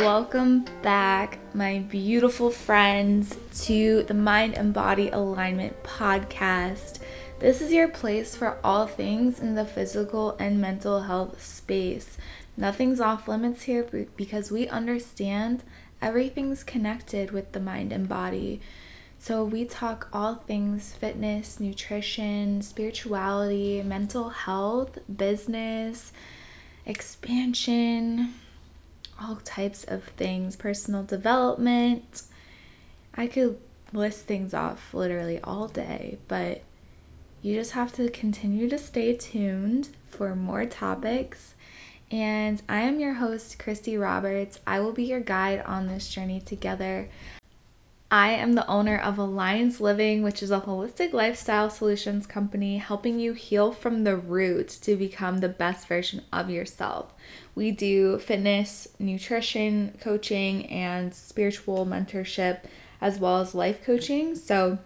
Welcome back, my beautiful friends, to the Mind and Body Alignment Podcast. This is your place for all things in the physical and mental health space. Nothing's off limits here because we understand everything's connected with the mind and body. So, we talk all things fitness, nutrition, spirituality, mental health, business, expansion, all types of things, personal development. I could list things off literally all day, but you just have to continue to stay tuned for more topics. And I am your host, Christy Roberts. I will be your guide on this journey together. I am the owner of Alliance Living, which is a holistic lifestyle solutions company helping you heal from the root to become the best version of yourself. We do fitness, nutrition, coaching, and spiritual mentorship, as well as life coaching. So,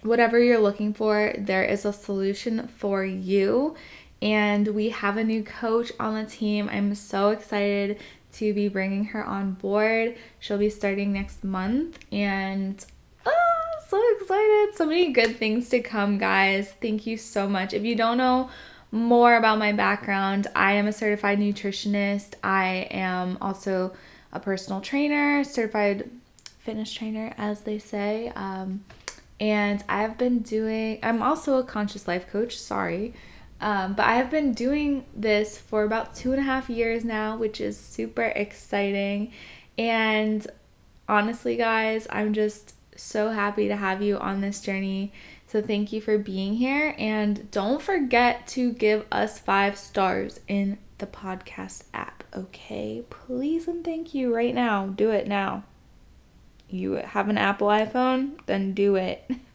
whatever you're looking for, there is a solution for you. And we have a new coach on the team. I'm so excited to be bringing her on board. She'll be starting next month and oh, so excited. So many good things to come, guys. Thank you so much. If you don't know more about my background, I am a certified nutritionist. I am also a personal trainer, certified fitness trainer, as they say. Um, and I've been doing, I'm also a conscious life coach, sorry. Um, but I have been doing this for about two and a half years now, which is super exciting. And honestly, guys, I'm just so happy to have you on this journey. So, thank you for being here. And don't forget to give us five stars in the podcast app, okay? Please and thank you right now. Do it now. You have an Apple iPhone? Then do it.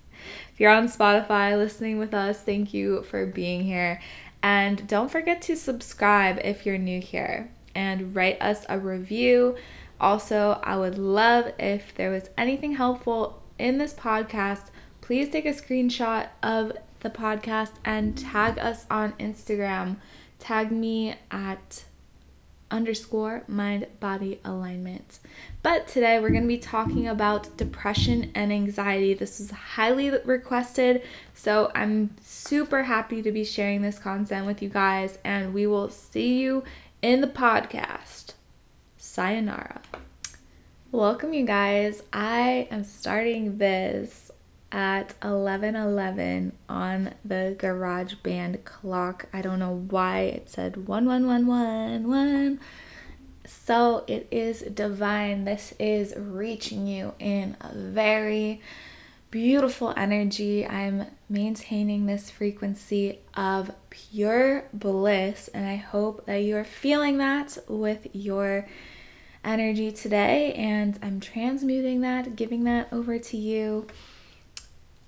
If you're on Spotify listening with us, thank you for being here. And don't forget to subscribe if you're new here and write us a review. Also, I would love if there was anything helpful in this podcast, please take a screenshot of the podcast and tag us on Instagram. Tag me at underscore mind body alignment. But today we're going to be talking about depression and anxiety. This was highly requested, so I'm super happy to be sharing this content with you guys, and we will see you in the podcast. Sayonara. Welcome, you guys. I am starting this at 11:11 on the GarageBand clock. I don't know why it said 11111. So it is divine. This is reaching you in a very beautiful energy. I'm maintaining this frequency of pure bliss and I hope that you are feeling that with your energy today and I'm transmuting that, giving that over to you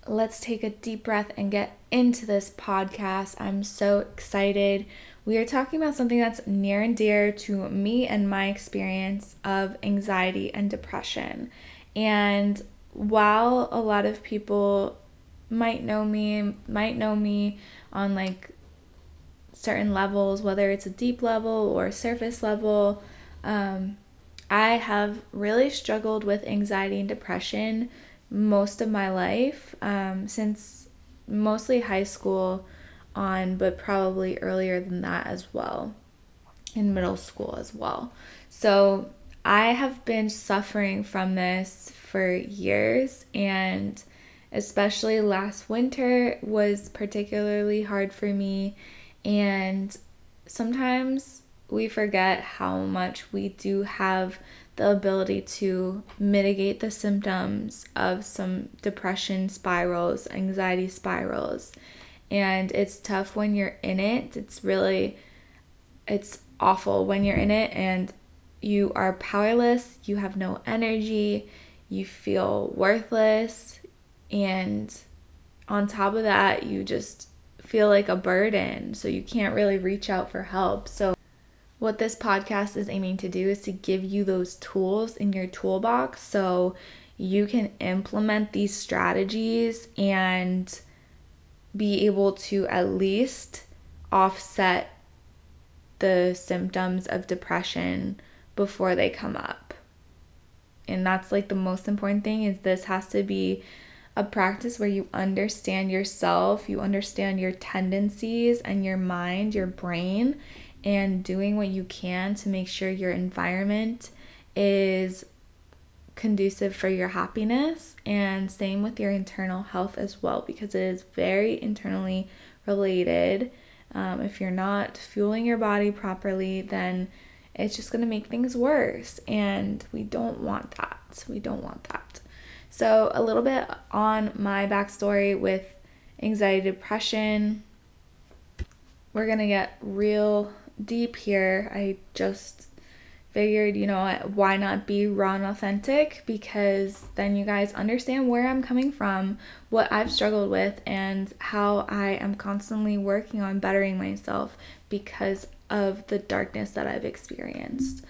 let's take a deep breath and get into this podcast. I'm so excited. We are talking about something that's near and dear to me and my experience of anxiety and depression. And while a lot of people might know me, might know me on like certain levels, whether it's a deep level or surface level, um, I have really struggled with anxiety and depression most of my life um, since mostly high school on, but probably earlier than that as well, in middle school as well. So I have been suffering from this for years, and especially last winter was particularly hard for me. And sometimes we forget how much we do have the ability to mitigate the symptoms of some depression spirals, anxiety spirals. And it's tough when you're in it. It's really it's awful when you're in it and you are powerless, you have no energy, you feel worthless, and on top of that, you just feel like a burden, so you can't really reach out for help. So what this podcast is aiming to do is to give you those tools in your toolbox so you can implement these strategies and be able to at least offset the symptoms of depression before they come up. And that's like the most important thing is this has to be a practice where you understand yourself, you understand your tendencies and your mind, your brain, and doing what you can to make sure your environment is conducive for your happiness and same with your internal health as well because it is very internally related. Um, if you're not fueling your body properly, then it's just going to make things worse. And we don't want that. We don't want that. So, a little bit on my backstory with anxiety, depression. We're going to get real deep here. I just figured, you know, why not be raw and authentic? Because then you guys understand where I'm coming from, what I've struggled with, and how I am constantly working on bettering myself because of the darkness that I've experienced.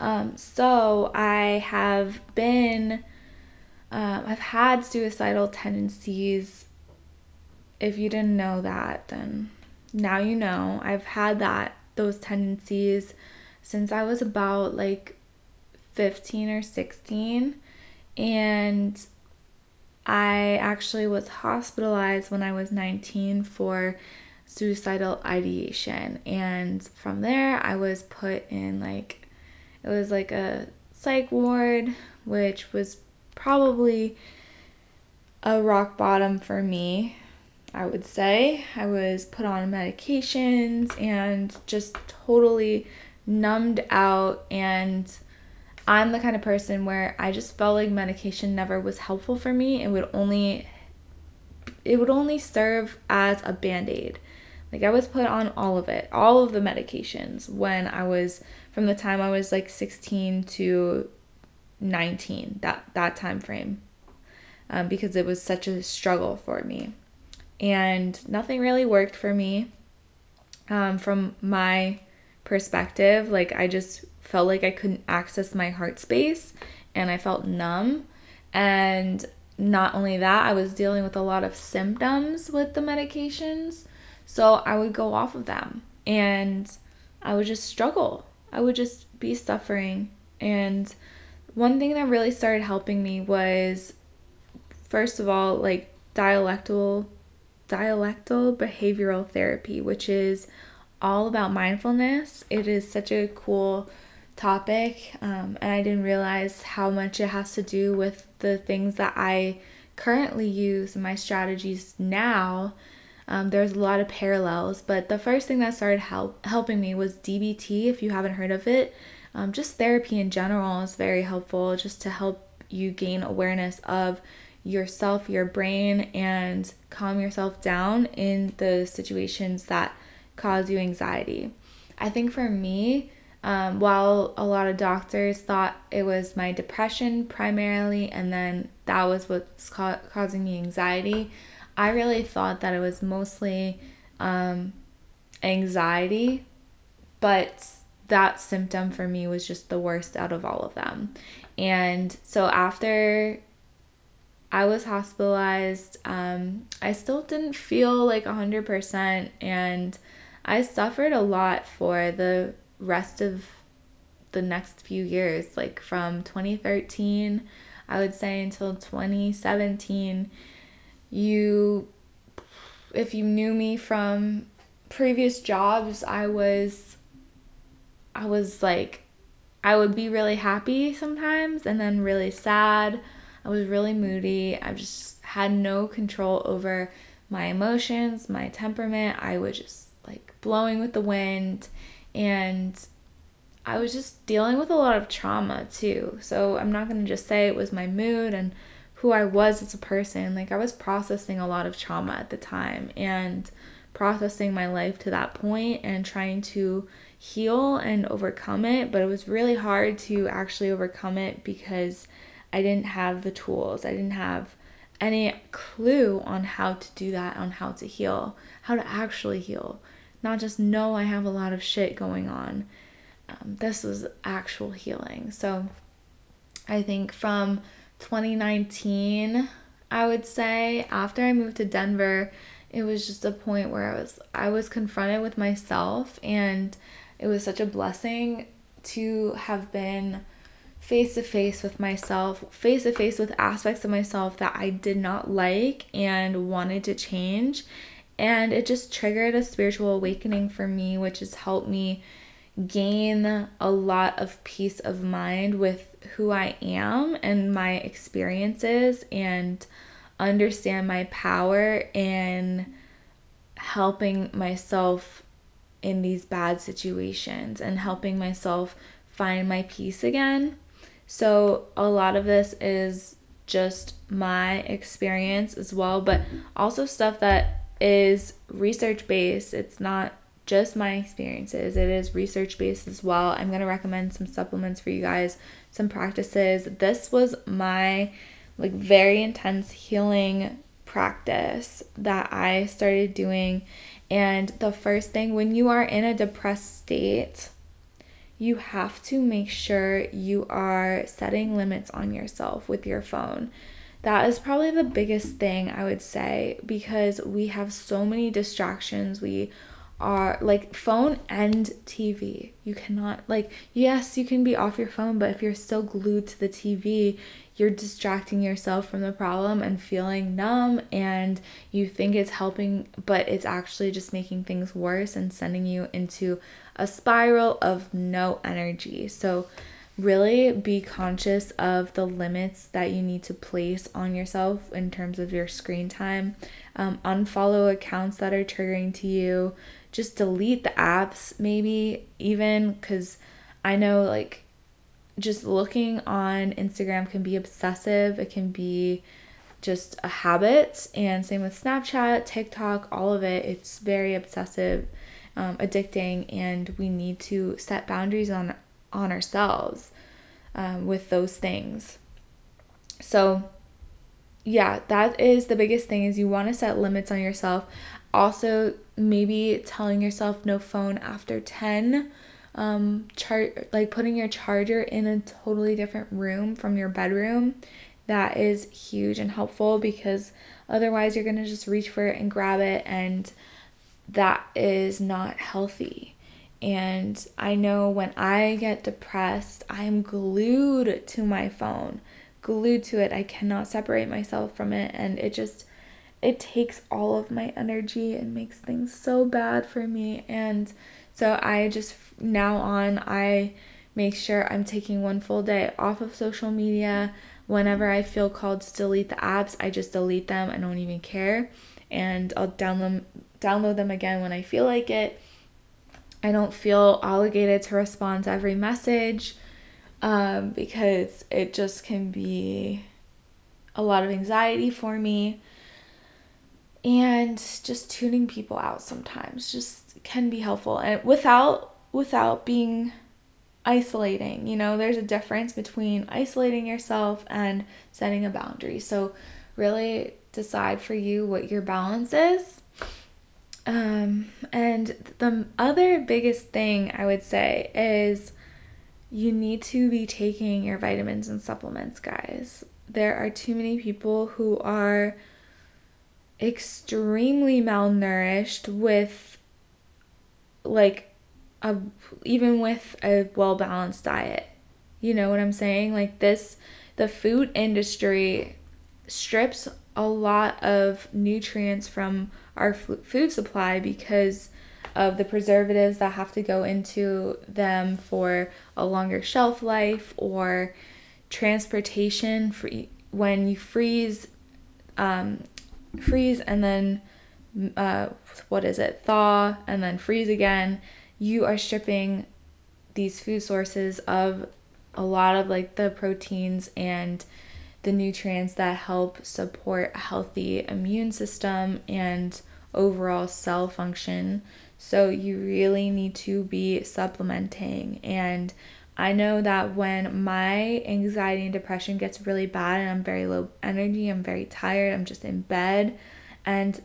Um, so I have been, um, I've had suicidal tendencies. If you didn't know that, then now you know. I've had that, those tendencies since I was about like 15 or 16. And I actually was hospitalized when I was 19 for suicidal ideation. And from there, I was put in like, it was like a psych ward, which was probably a rock bottom for me. I would say I was put on medications and just totally numbed out and I'm the kind of person where I just felt like medication never was helpful for me. It would only it would only serve as a band-aid. Like I was put on all of it, all of the medications when I was from the time I was like 16 to 19, that that time frame. Um, because it was such a struggle for me. And nothing really worked for me um, from my perspective. Like I just felt like I couldn't access my heart space and I felt numb. And not only that, I was dealing with a lot of symptoms with the medications. So I would go off of them and I would just struggle. I would just be suffering. And one thing that really started helping me was first of all, like dialectal dialectal behavioral therapy, which is all about mindfulness. It is such a cool topic, um, and I didn't realize how much it has to do with the things that I currently use my strategies now. Um, there's a lot of parallels, but the first thing that started help helping me was DBT. If you haven't heard of it, um, just therapy in general is very helpful, just to help you gain awareness of yourself, your brain, and calm yourself down in the situations that cause you anxiety. I think for me, um, while a lot of doctors thought it was my depression primarily, and then that was what's ca- causing me anxiety, I really thought that it was mostly um, anxiety, but that symptom for me was just the worst out of all of them. And so after I was hospitalized, um, I still didn't feel like 100%, and I suffered a lot for the rest of the next few years, like from 2013, I would say until 2017. You, if you knew me from previous jobs, I was, I was like, I would be really happy sometimes and then really sad. I was really moody. I just had no control over my emotions, my temperament. I would just blowing with the wind and I was just dealing with a lot of trauma too. So I'm not going to just say it was my mood and who I was as a person. Like I was processing a lot of trauma at the time and processing my life to that point and trying to heal and overcome it, but it was really hard to actually overcome it because I didn't have the tools. I didn't have any clue on how to do that, on how to heal, how to actually heal not just know I have a lot of shit going on. Um, this was actual healing. So I think from 2019, I would say after I moved to Denver, it was just a point where I was I was confronted with myself and it was such a blessing to have been face to face with myself, face to face with aspects of myself that I did not like and wanted to change. And it just triggered a spiritual awakening for me, which has helped me gain a lot of peace of mind with who I am and my experiences and understand my power in helping myself in these bad situations and helping myself find my peace again. So, a lot of this is just my experience as well, but also stuff that is research based. It's not just my experiences, it is research based as well. I'm going to recommend some supplements for you guys, some practices. This was my like very intense healing practice that I started doing. And the first thing, when you are in a depressed state, you have to make sure you are setting limits on yourself with your phone. That is probably the biggest thing I would say because we have so many distractions. We are like phone and TV. You cannot, like, yes, you can be off your phone, but if you're still glued to the TV, you're distracting yourself from the problem and feeling numb, and you think it's helping, but it's actually just making things worse and sending you into a spiral of no energy. So, really be conscious of the limits that you need to place on yourself in terms of your screen time. Um, unfollow accounts that are triggering to you just delete the apps maybe even because I know like just looking on Instagram can be obsessive. It can be just a habit. And same with Snapchat, TikTok, all of it. It's very obsessive, um, addicting, and we need to set boundaries on on ourselves um, with those things. So yeah, that is the biggest thing is you want to set limits on yourself. Also, maybe telling yourself no phone after 10 um like putting your charger in a totally different room from your bedroom that is huge and helpful because otherwise you're going to just reach for it and grab it and that is not healthy and I know when I get depressed, I'm glued to my phone, glued to it. I cannot separate myself from it. And it just, it takes all of my energy and makes things so bad for me. And so I just now on I make sure I'm taking one full day off of social media. Whenever I feel called to delete the apps, I just delete them. I don't even care. And I'll download download them again when I feel like it. I don't feel obligated to respond to every message um, because it just can be a lot of anxiety for me. And just tuning people out sometimes just can be helpful. And without without being isolating you know there's a difference between isolating yourself and setting a boundary. So really decide for you what your balance is um and the other biggest thing i would say is you need to be taking your vitamins and supplements guys there are too many people who are extremely malnourished with like a even with a well-balanced diet. You know what I'm saying? Like this the food industry strips a lot of nutrients from our food supply because of the preservatives that have to go into them for a longer shelf life or transportation for when you freeze um, freeze and then uh, what is it thaw and then freeze again you are stripping these food sources of a lot of like the proteins and the nutrients that help support a healthy immune system and overall cell function so you really need to be supplementing and I know that when my anxiety and depression gets really bad and I'm very low energy, I'm very tired, I'm just in bed, and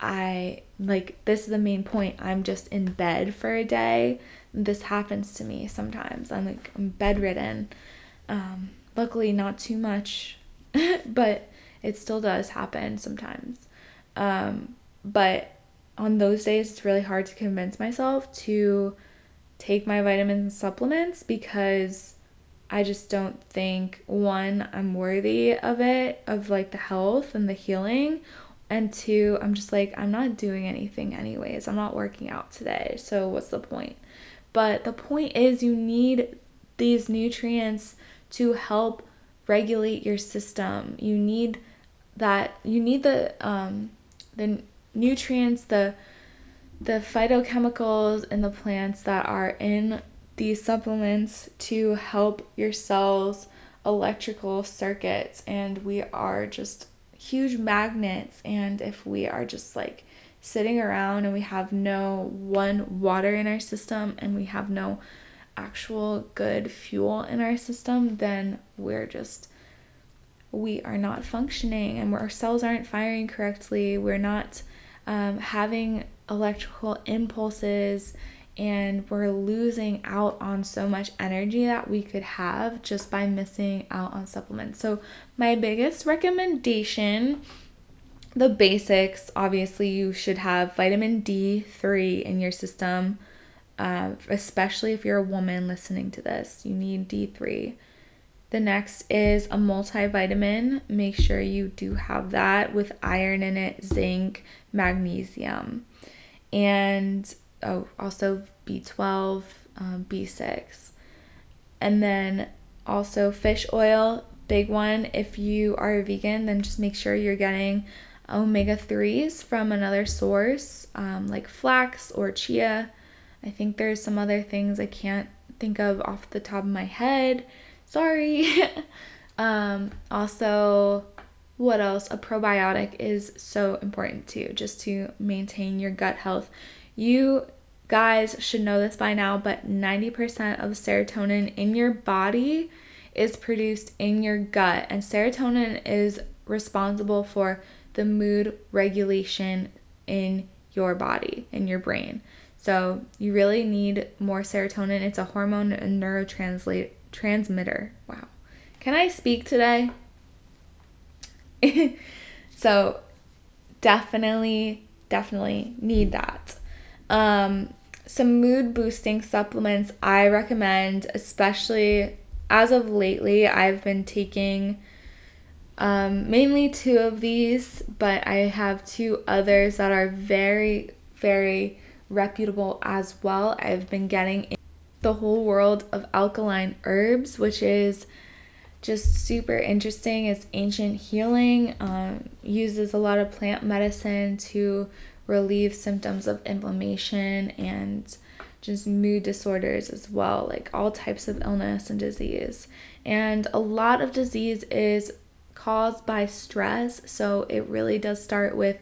I like this is the main point. I'm just in bed for a day. This happens to me sometimes. I'm like I'm bedridden. Um, luckily, not too much, but it still does happen sometimes. Um, but on those days, it's really hard to convince myself to take my vitamins and supplements because I just don't think one, I'm worthy of it, of like the health and the healing. And two, I'm just like, I'm not doing anything anyways. I'm not working out today. So what's the point? But the point is, you need these nutrients to help regulate your system. You need that, you need the, um, the nutrients, the, the phytochemicals in the plants that are in these supplements to help your cells electrical circuits and we are just huge magnets and if we are just like sitting around and we have no one water in our system and we have no actual good fuel in our system then we're just we are not functioning and our cells aren't firing correctly we're not um, having electrical impulses and we're losing out on so much energy that we could have just by missing out on supplements. So, my biggest recommendation the basics obviously, you should have vitamin D3 in your system, uh, especially if you're a woman listening to this. You need D3. The next is a multivitamin. Make sure you do have that with iron in it, zinc, magnesium. And oh, also B12, um, B6. And then also fish oil, big one. If you are a vegan, then just make sure you're getting omega 3s from another source um, like flax or chia. I think there's some other things I can't think of off the top of my head. Sorry. um, also, what else? A probiotic is so important too, just to maintain your gut health. You guys should know this by now, but 90% of serotonin in your body is produced in your gut, and serotonin is responsible for the mood regulation in your body, in your brain. So, you really need more serotonin. It's a hormone and neurotransmitter. Wow. Can I speak today? so, definitely, definitely need that. Um, some mood boosting supplements I recommend, especially as of lately, I've been taking um, mainly two of these, but I have two others that are very, very reputable as well. I've been getting the whole world of alkaline herbs, which is just super interesting. It's ancient healing, um, uses a lot of plant medicine to relieve symptoms of inflammation and just mood disorders as well, like all types of illness and disease. And a lot of disease is caused by stress, so it really does start with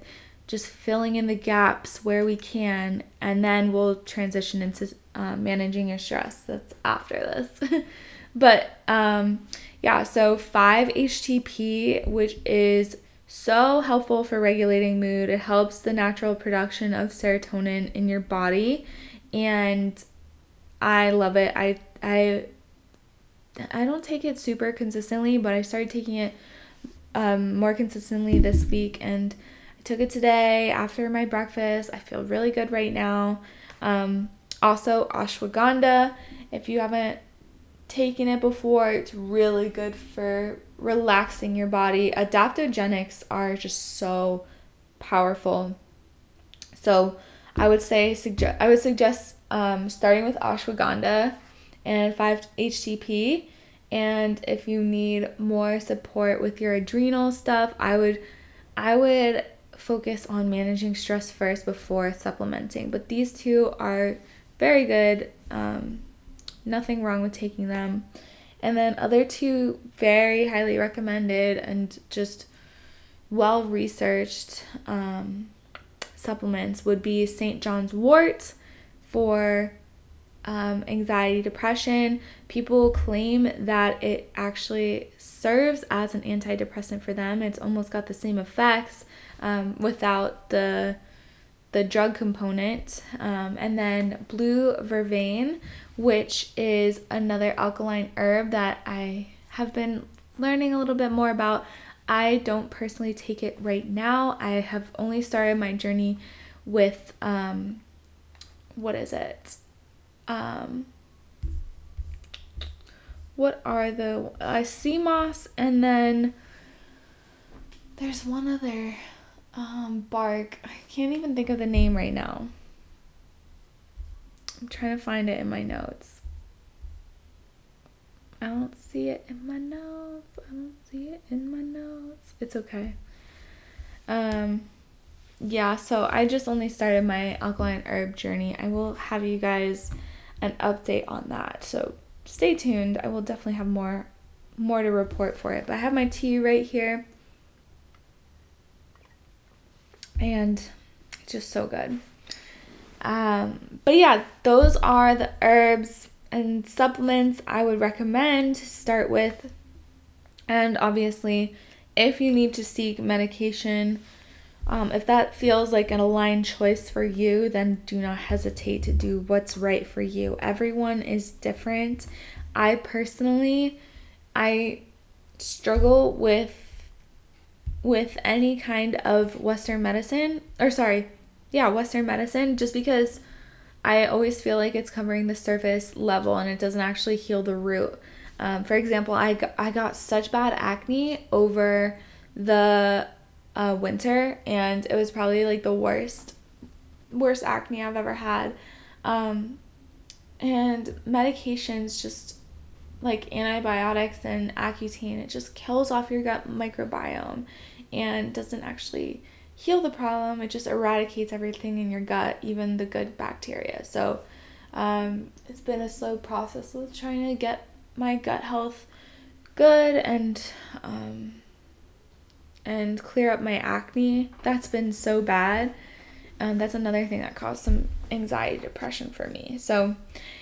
just filling in the gaps where we can, and then we'll transition into uh, managing your stress. That's after this. but um, yeah, so 5-HTP, which is so helpful for regulating mood. It helps the natural production of serotonin in your body and I love it. I I I don't take it super consistently, but I started taking it um, more consistently this week and took it today after my breakfast. I feel really good right now. Um, also ashwagandha, if you haven't taken it before, it's really good for relaxing your body. Adaptogenics are just so powerful. So I would say suggest I would suggest um, starting with ashwagandha and 5-HTP. And if you need more support with your adrenal stuff, I would I would focus on managing stress first before supplementing. But these two are very good. Um, nothing wrong with taking them. And then other two very highly recommended and just well researched um, supplements would be St. John's wort for um, anxiety, depression. People claim that it actually serves as an antidepressant for them. It's almost got the same effects um, without the the drug component. Um, and then blue vervain, which is another alkaline herb that I have been learning a little bit more about. I don't personally take it right now. I have only started my journey with um, what is it? um what are the uh, sea moss and then there's one other um bark. I can't even think of the name right now. I'm trying to find it in my notes. I don't see it in my notes. I don't see it in my notes. It's okay. Um yeah, so I just only started my alkaline herb journey. I will have you guys an update on that. So stay tuned. I will definitely have more more to report for it. But I have my tea right here. And it's just so good. Um, but yeah, those are the herbs and supplements I would recommend to start with. And obviously, if you need to seek medication, um, if that feels like an aligned choice for you, then do not hesitate to do what's right for you. Everyone is different. I personally, I struggle with with any kind of Western medicine, or sorry, yeah, Western medicine, just because I always feel like it's covering the surface level and it doesn't actually heal the root. Um, for example, I got, I got such bad acne over the uh, winter, and it was probably like the worst, worst acne I've ever had. Um, and medications just like antibiotics and Accutane, it just kills off your gut microbiome and doesn't actually heal the problem. It just eradicates everything in your gut, even the good bacteria. So um, it's been a slow process of trying to get my gut health good and um, and clear up my acne. That's been so bad. And that's another thing that caused some anxiety, depression for me. So,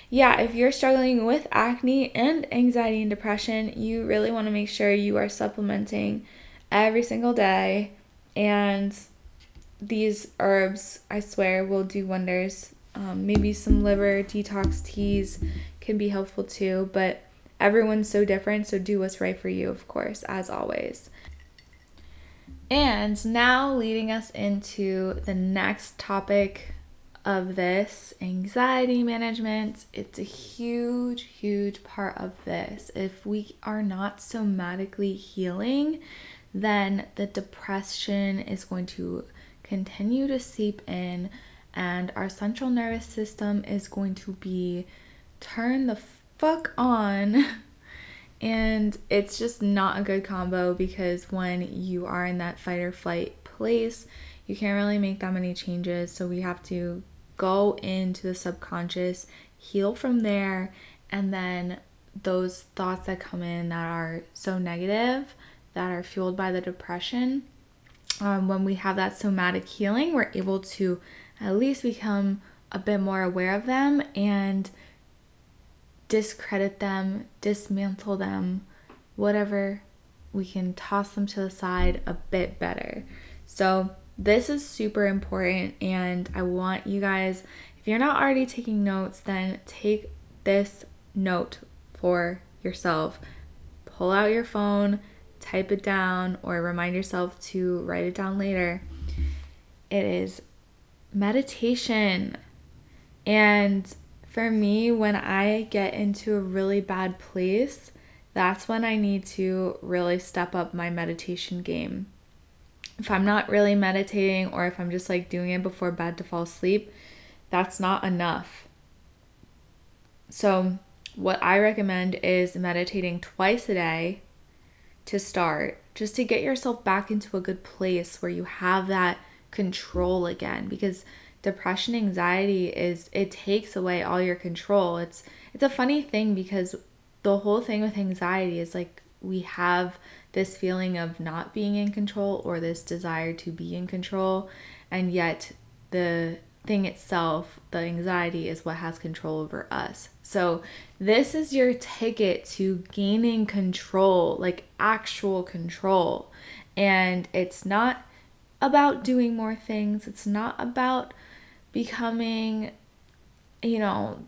yeah, if you're struggling with acne and anxiety and depression, you really want to make sure you are supplementing every single day. And these herbs, I swear, will do wonders. Um, maybe some liver detox teas can be helpful too, but everyone's so different, so do what's right for you, of course, as always. And now, leading us into the next topic of this anxiety management. It's a huge, huge part of this. If we are not somatically healing, then the depression is going to continue to seep in, and our central nervous system is going to be turned the fuck on And it's just not a good combo because when you are in that fight or flight place, you can't really make that many changes. So we have to go into the subconscious, heal from there, and then those thoughts that come in that are so negative, that are fueled by the depression, um, when we have that somatic healing, we're able to at least become a bit more aware of them and discredit them, dismantle them, whatever, we can toss them to the side a bit better. So, this is super important, and I want you guys, if you're not already taking notes, then take this note for yourself. Pull out your phone, type it down, or remind yourself to write it down later. It is meditation. And for me, when I get into a really bad place, that's when I need to really step up my meditation game. If I'm not really meditating or if I'm just like doing it before bed to fall asleep, that's not enough. So, what I recommend is meditating twice a day to start, just to get yourself back into a good place where you have that control again because depression anxiety is it takes away all your control. It's it's a funny thing because the whole thing with anxiety is like we have this feeling of not being in control or this desire to be in control and yet the thing itself the anxiety is what has control over us so this is your ticket to gaining control like actual control and it's not about doing more things it's not about becoming, you know,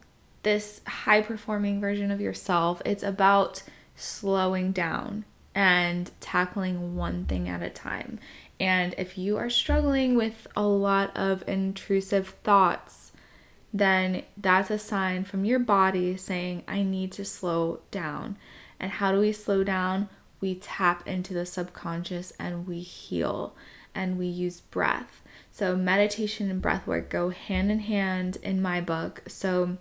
this high performing version of yourself. It's about slowing down and tackling one thing at a time. And if you are struggling with a lot of intrusive thoughts, then that's a sign from your body saying, I need to slow down. And how do we slow down? We tap into the subconscious and we heal and we use breath. So, meditation and breath work go hand in hand in my book. So,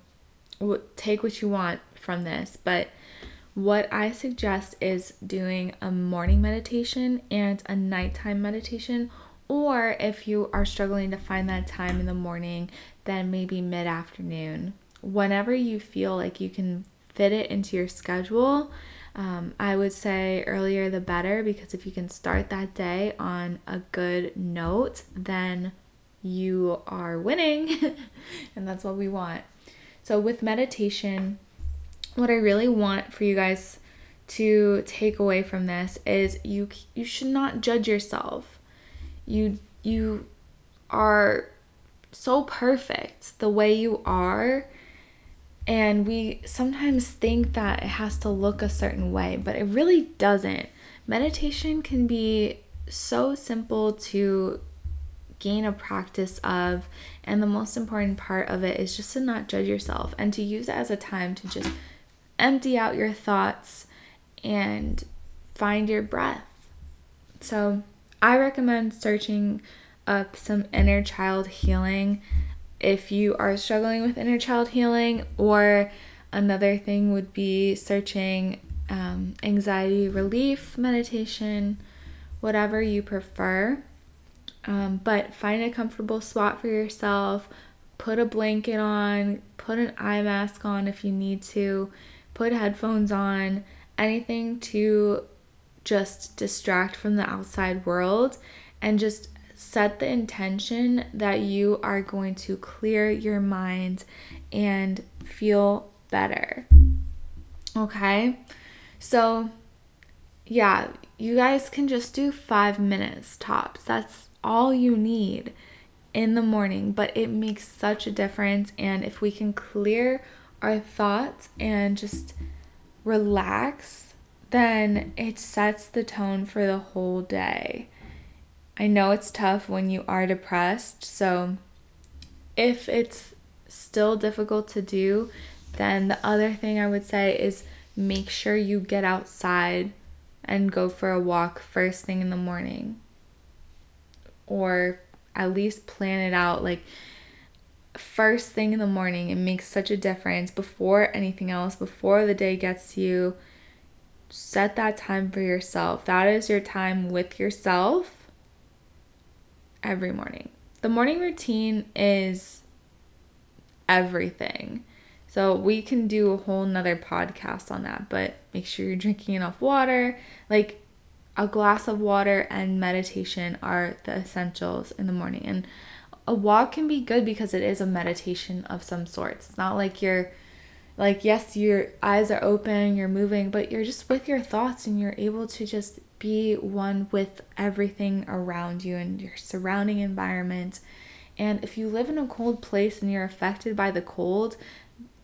take what you want from this. But what I suggest is doing a morning meditation and a nighttime meditation. Or if you are struggling to find that time in the morning, then maybe mid afternoon. Whenever you feel like you can fit it into your schedule, um, I would say earlier the better because if you can start that day on a good note, then you are winning, and that's what we want. So, with meditation, what I really want for you guys to take away from this is you you should not judge yourself. You you are so perfect the way you are and we sometimes think that it has to look a certain way, but it really doesn't. Meditation can be so simple to gain a practice of, and the most important part of it is just to not judge yourself and to use it as a time to just empty out your thoughts and find your breath. So, I recommend searching up some inner child healing if you are struggling with inner child healing, or another thing would be searching um, anxiety relief meditation, whatever you prefer. Um, but find a comfortable spot for yourself, put a blanket on, put an eye mask on if you need to, put headphones on, anything to just distract from the outside world and just set the intention that you are going to clear your mind and feel better. Okay? So, yeah, you guys can just do five minutes tops. That's all you need in the morning, but it makes such a difference. And if we can clear our thoughts and just relax, then it sets the tone for the whole day. I know it's tough when you are depressed, so if it's still difficult to do, then the other thing I would say is make sure you get outside and go for a walk first thing in the morning. Or at least plan it out like first thing in the morning. It makes such a difference before anything else, before the day gets to you. Set that time for yourself. That is your time with yourself every morning. The morning routine is everything. So we can do a whole nother podcast on that, but make sure you're drinking enough water. Like a glass of water and meditation are the essentials in the morning. And a walk can be good because it is a meditation of some sorts. It's not like you're like yes, your eyes are open, you're moving, but you're just with your thoughts and you're able to just be one with everything around you and your surrounding environment. And if you live in a cold place and you're affected by the cold,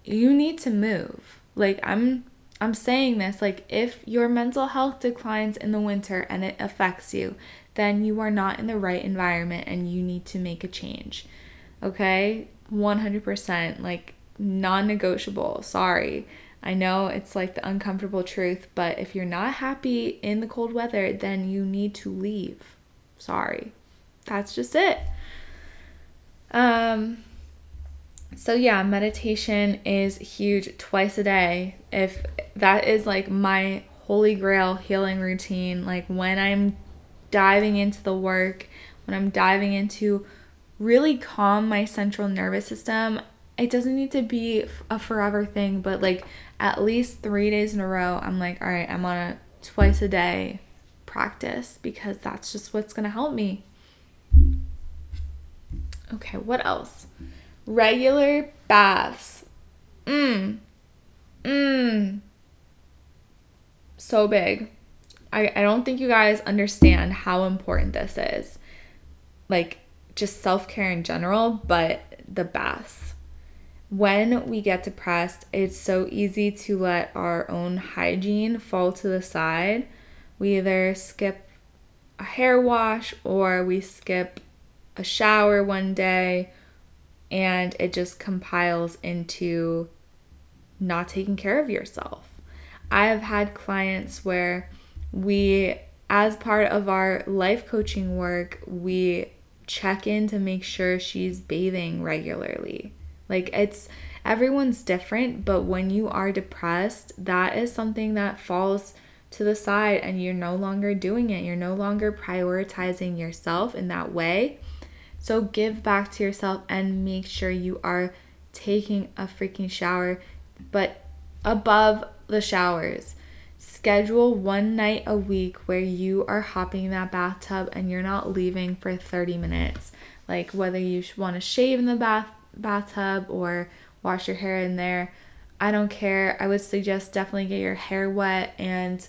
you need to move. Like I'm I'm saying this like if your mental health declines in the winter and it affects you, then you are not in the right environment and you need to make a change. Okay? 100% like non-negotiable. Sorry. I know it's like the uncomfortable truth, but if you're not happy in the cold weather, then you need to leave. Sorry. That's just it. Um so yeah, meditation is huge twice a day. If that is like my holy grail healing routine, like when I'm diving into the work, when I'm diving into really calm my central nervous system, it doesn't need to be a forever thing, but like at least three days in a row, I'm like, all right, I'm on a twice a day practice because that's just what's to help me. Okay, what else? Regular baths. Mmm. Mmm. So big. I, I don't think you guys understand how important this is. Like, just self care in general, but the baths when we get depressed, it's so easy to let our own hygiene fall to the side. We either skip a hair wash or we skip a shower one day and it just compiles into not taking care of yourself. I have had clients where we, as part of our life coaching work, we check in to make sure she's bathing regularly. Like it's everyone's different, but when you are depressed, that is something that falls to the side and you're no longer doing it. You're no longer prioritizing yourself in that way. So give back to yourself and make sure you are taking a freaking shower, but above the showers. Schedule one night a week where you are hopping in that bathtub and you're not leaving for 30 minutes. Like whether you want to shave in the bath bathtub or wash your hair in there. I don't care. I would suggest definitely get your hair wet and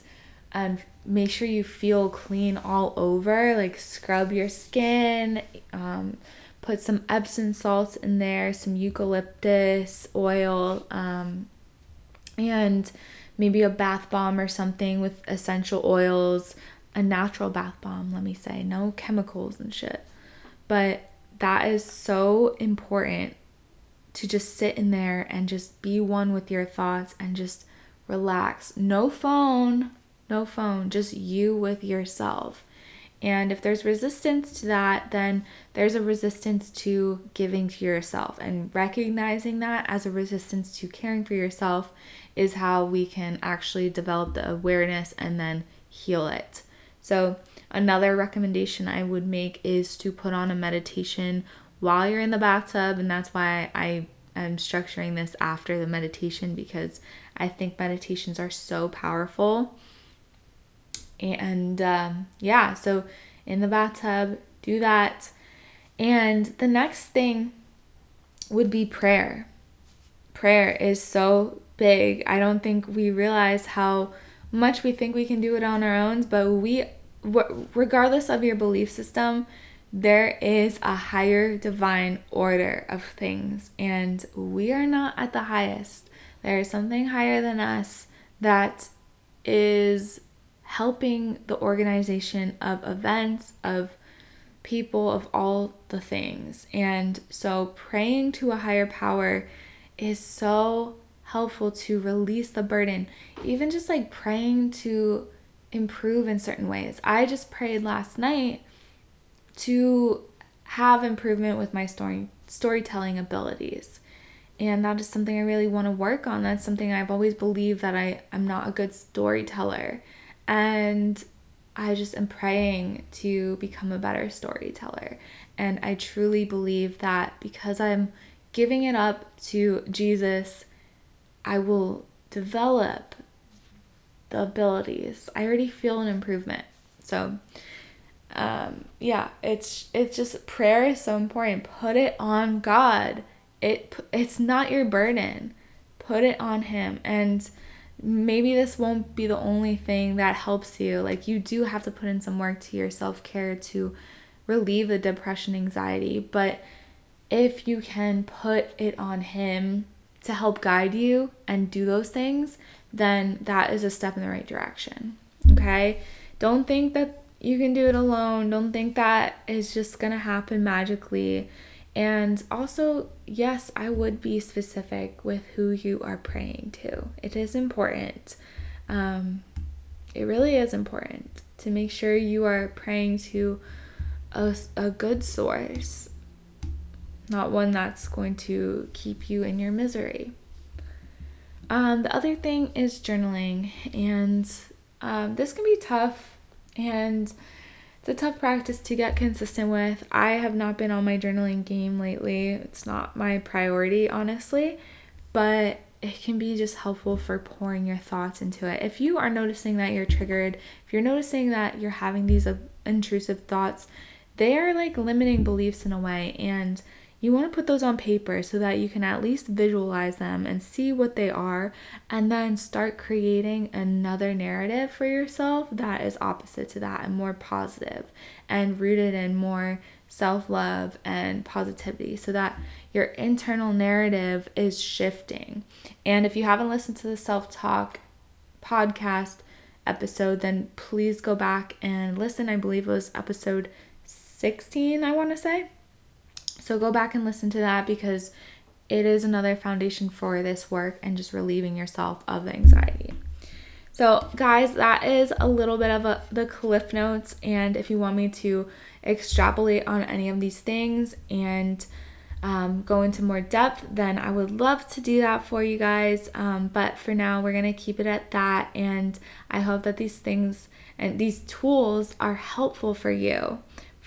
and make sure you feel clean all over. Like scrub your skin, um, put some Epsom salts in there, some eucalyptus oil, um, and maybe a bath bomb or something with essential oils, a natural bath bomb, let me say, no chemicals and shit. But that is so important to just sit in there and just be one with your thoughts and just relax. No phone, no phone, just you with yourself. And if there's resistance to that, then there's a resistance to giving to yourself. And recognizing that as a resistance to caring for yourself is how we can actually develop the awareness and then heal it. So, another recommendation I would make is to put on a meditation while you're in the bathtub. And that's why I am structuring this after the meditation because I think meditations are so powerful. And um, yeah, so in the bathtub, do that. And the next thing would be prayer. Prayer is so big. I don't think we realize how much we think we can do it on our own, but we, regardless of your belief system, there is a higher divine order of things, and we are not at the highest. There is something higher than us that is helping the organization of events, of people, of all the things. And so, praying to a higher power is so helpful to release the burden, even just like praying to improve in certain ways. I just prayed last night to have improvement with my story storytelling abilities. And that is something I really want to work on. That's something I've always believed that I am not a good storyteller. And I just am praying to become a better storyteller. And I truly believe that because I'm giving it up to Jesus, I will develop the abilities. I already feel an improvement. So, um, yeah, it's it's just prayer is so important. Put it on God. It it's not your burden. Put it on Him, and maybe this won't be the only thing that helps you. Like you do have to put in some work to your self care to relieve the depression, anxiety. But if you can put it on Him to help guide you and do those things, then that is a step in the right direction. Okay? Don't think that you can do it alone. Don't think that is just going to happen magically. And also, yes, I would be specific with who you are praying to. It is important. Um, it really is important to make sure you are praying to a, a good source, not one that's going to keep you in your misery. Um, the other thing is journaling, and um, this can be tough and it's a tough practice to get consistent with. I have not been on my journaling game lately. It's not my priority, honestly, but it can be just helpful for pouring your thoughts into it. If you are noticing that you're triggered, if you're noticing that you're having these intrusive thoughts, they are like limiting beliefs in a way and you want to put those on paper so that you can at least visualize them and see what they are, and then start creating another narrative for yourself that is opposite to that and more positive and rooted in more self love and positivity so that your internal narrative is shifting. And if you haven't listened to the self talk podcast episode, then please go back and listen. I believe it was episode 16, I want to say. So go back and listen to that because it is another foundation for this work and just relieving yourself of the anxiety. So, guys, that is a little bit of a, the cliff notes. And if you want me to extrapolate on any of these things and um, go into more depth, then I would love to do that for you guys. Um, but for now, we're going to keep it at that. And I hope that these things and these tools are helpful for you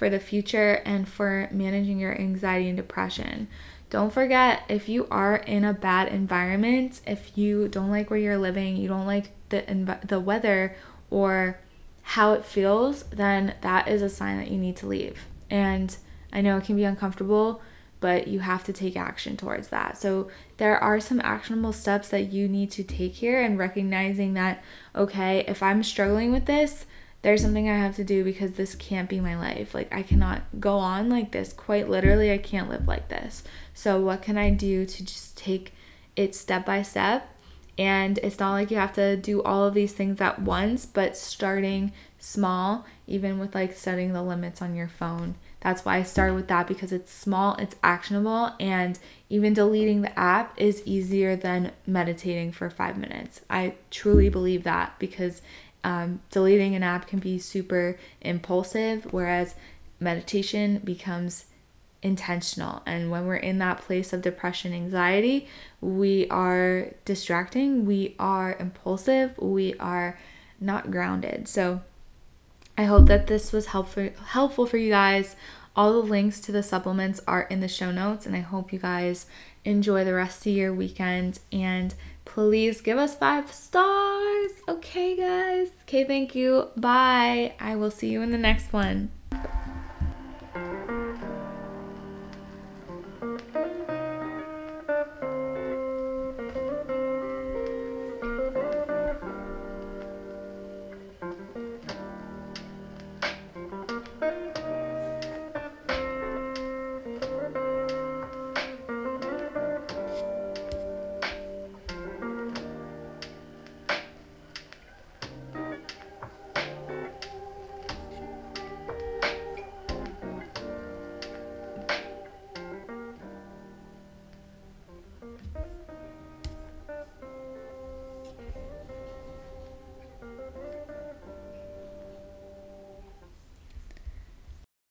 for the future and for managing your anxiety and depression. Don't forget if you are in a bad environment, if you don't like where you're living, you don't like the env- the weather or how it feels, then that is a sign that you need to leave. And I know it can be uncomfortable, but you have to take action towards that. So there are some actionable steps that you need to take here and recognizing that okay, if I'm struggling with this, there's something I have to do because this can't be my life. Like, I cannot go on like this. Quite literally, I can't live like this. So, what can I do to just take it step by step? And it's not like you have to do all of these things at once, but starting small, even with like setting the limits on your phone. That's why I started with that because it's small, it's actionable, and even deleting the app is easier than meditating for five minutes. I truly believe that because um, deleting an app can be super impulsive, whereas meditation becomes intentional. And when we're in that place of depression, anxiety, we are distracting, we are impulsive, we are not grounded. So I hope that this was helpful helpful for you guys. All the links to the supplements are in the show notes, and I hope you guys enjoy the rest of your weekend and please give us five stars. Okay, guys. Okay, thank you. Bye. I will see you in the next one.